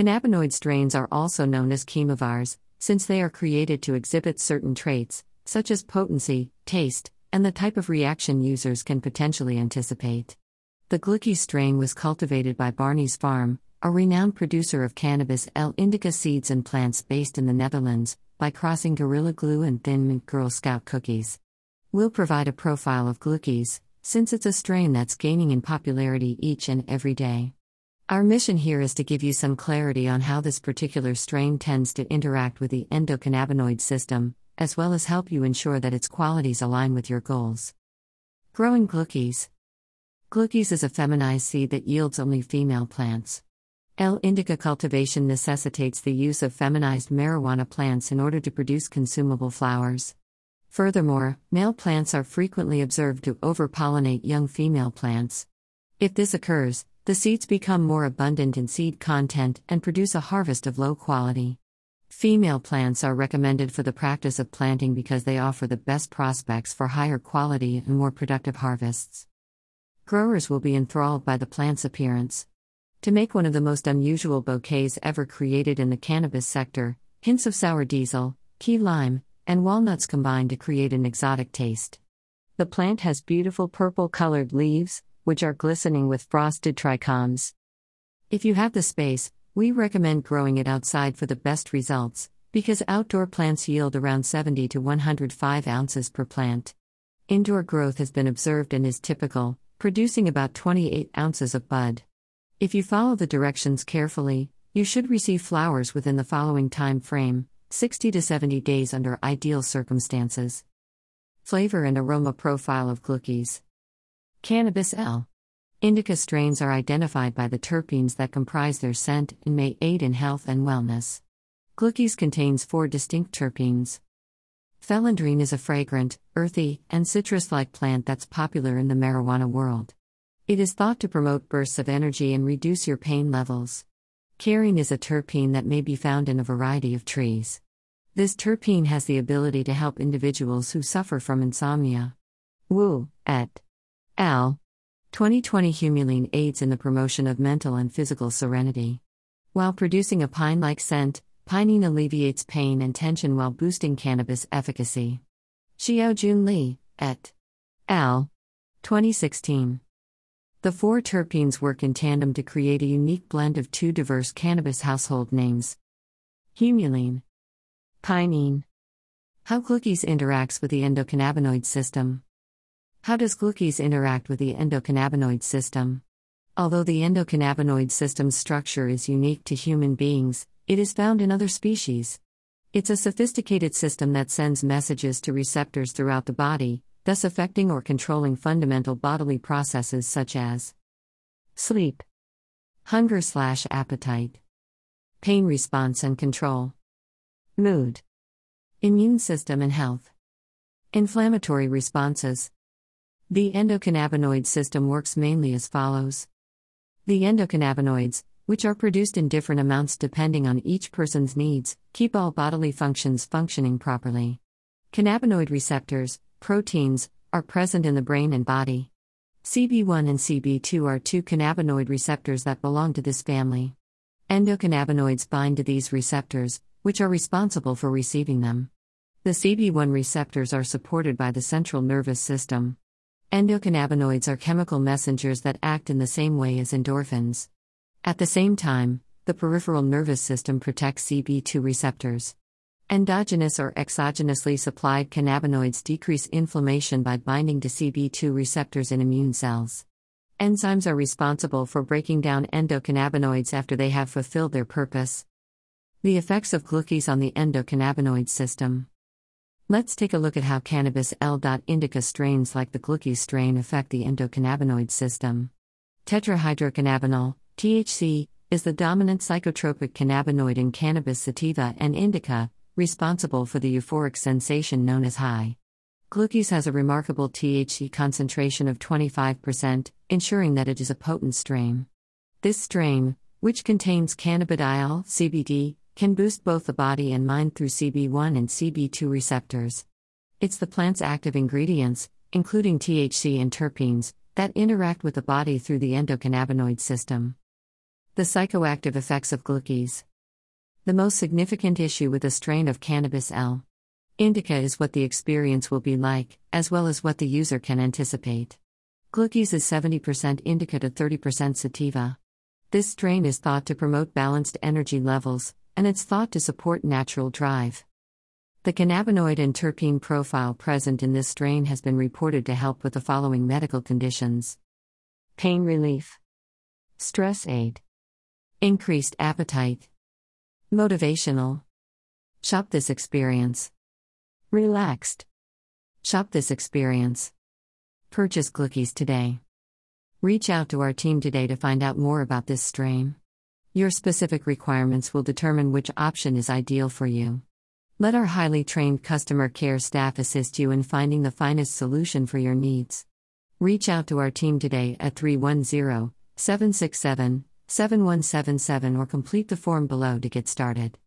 Cannabinoid strains are also known as chemovars, since they are created to exhibit certain traits, such as potency, taste, and the type of reaction users can potentially anticipate. The Glookies strain was cultivated by Barney's Farm, a renowned producer of cannabis L. indica seeds and plants based in the Netherlands, by crossing Gorilla Glue and Thin Mint Girl Scout cookies. We'll provide a profile of Glookies, since it's a strain that's gaining in popularity each and every day. Our mission here is to give you some clarity on how this particular strain tends to interact with the endocannabinoid system, as well as help you ensure that its qualities align with your goals. Growing Glookies Glookies is a feminized seed that yields only female plants. L. indica cultivation necessitates the use of feminized marijuana plants in order to produce consumable flowers. Furthermore, male plants are frequently observed to overpollinate young female plants. If this occurs, the seeds become more abundant in seed content and produce a harvest of low quality. Female plants are recommended for the practice of planting because they offer the best prospects for higher quality and more productive harvests. Growers will be enthralled by the plant's appearance. To make one of the most unusual bouquets ever created in the cannabis sector, hints of sour diesel, key lime, and walnuts combine to create an exotic taste. The plant has beautiful purple colored leaves, which are glistening with frosted trichomes. If you have the space, we recommend growing it outside for the best results, because outdoor plants yield around 70 to 105 ounces per plant. Indoor growth has been observed and is typical, producing about 28 ounces of bud. If you follow the directions carefully, you should receive flowers within the following time frame 60 to 70 days under ideal circumstances. Flavor and aroma profile of Glookies. Cannabis L. Indica strains are identified by the terpenes that comprise their scent and may aid in health and wellness. Glookies contains four distinct terpenes. Phellandrene is a fragrant, earthy, and citrus like plant that's popular in the marijuana world. It is thought to promote bursts of energy and reduce your pain levels. Carene is a terpene that may be found in a variety of trees. This terpene has the ability to help individuals who suffer from insomnia. Wu, et al. 2020 Humulene aids in the promotion of mental and physical serenity. While producing a pine like scent, pinene alleviates pain and tension while boosting cannabis efficacy. Xiao Jun Li, et al. 2016. The four terpenes work in tandem to create a unique blend of two diverse cannabis household names humulene, pinene. How Glookies interacts with the endocannabinoid system. How does Glookies interact with the endocannabinoid system? Although the endocannabinoid system's structure is unique to human beings, it is found in other species. It's a sophisticated system that sends messages to receptors throughout the body, thus affecting or controlling fundamental bodily processes such as sleep, hunger slash appetite, pain response and control, mood, immune system and health, inflammatory responses. The endocannabinoid system works mainly as follows. The endocannabinoids, which are produced in different amounts depending on each person's needs, keep all bodily functions functioning properly. Cannabinoid receptors, proteins, are present in the brain and body. CB1 and CB2 are two cannabinoid receptors that belong to this family. Endocannabinoids bind to these receptors, which are responsible for receiving them. The CB1 receptors are supported by the central nervous system. Endocannabinoids are chemical messengers that act in the same way as endorphins. At the same time, the peripheral nervous system protects CB2 receptors. Endogenous or exogenously supplied cannabinoids decrease inflammation by binding to CB2 receptors in immune cells. Enzymes are responsible for breaking down endocannabinoids after they have fulfilled their purpose. The effects of Glookies on the endocannabinoid system. Let's take a look at how cannabis L. indica strains like the Glookies strain affect the endocannabinoid system. Tetrahydrocannabinol, THC, is the dominant psychotropic cannabinoid in cannabis sativa and indica, responsible for the euphoric sensation known as high. Glookies has a remarkable THC concentration of 25%, ensuring that it is a potent strain. This strain, which contains cannabidiol, CBD, can boost both the body and mind through CB1 and CB2 receptors. It's the plant's active ingredients, including THC and terpenes, that interact with the body through the endocannabinoid system. The psychoactive effects of Glookies. The most significant issue with a strain of cannabis L. indica is what the experience will be like, as well as what the user can anticipate. Glookies is 70% indica to 30% sativa. This strain is thought to promote balanced energy levels, and it's thought to support natural drive. The cannabinoid and terpene profile present in this strain has been reported to help with the following medical conditions pain relief, stress aid, increased appetite, motivational. Shop this experience. Relaxed. Shop this experience. Purchase Glookies today. Reach out to our team today to find out more about this strain. Your specific requirements will determine which option is ideal for you. Let our highly trained customer care staff assist you in finding the finest solution for your needs. Reach out to our team today at 310 767 7177 or complete the form below to get started.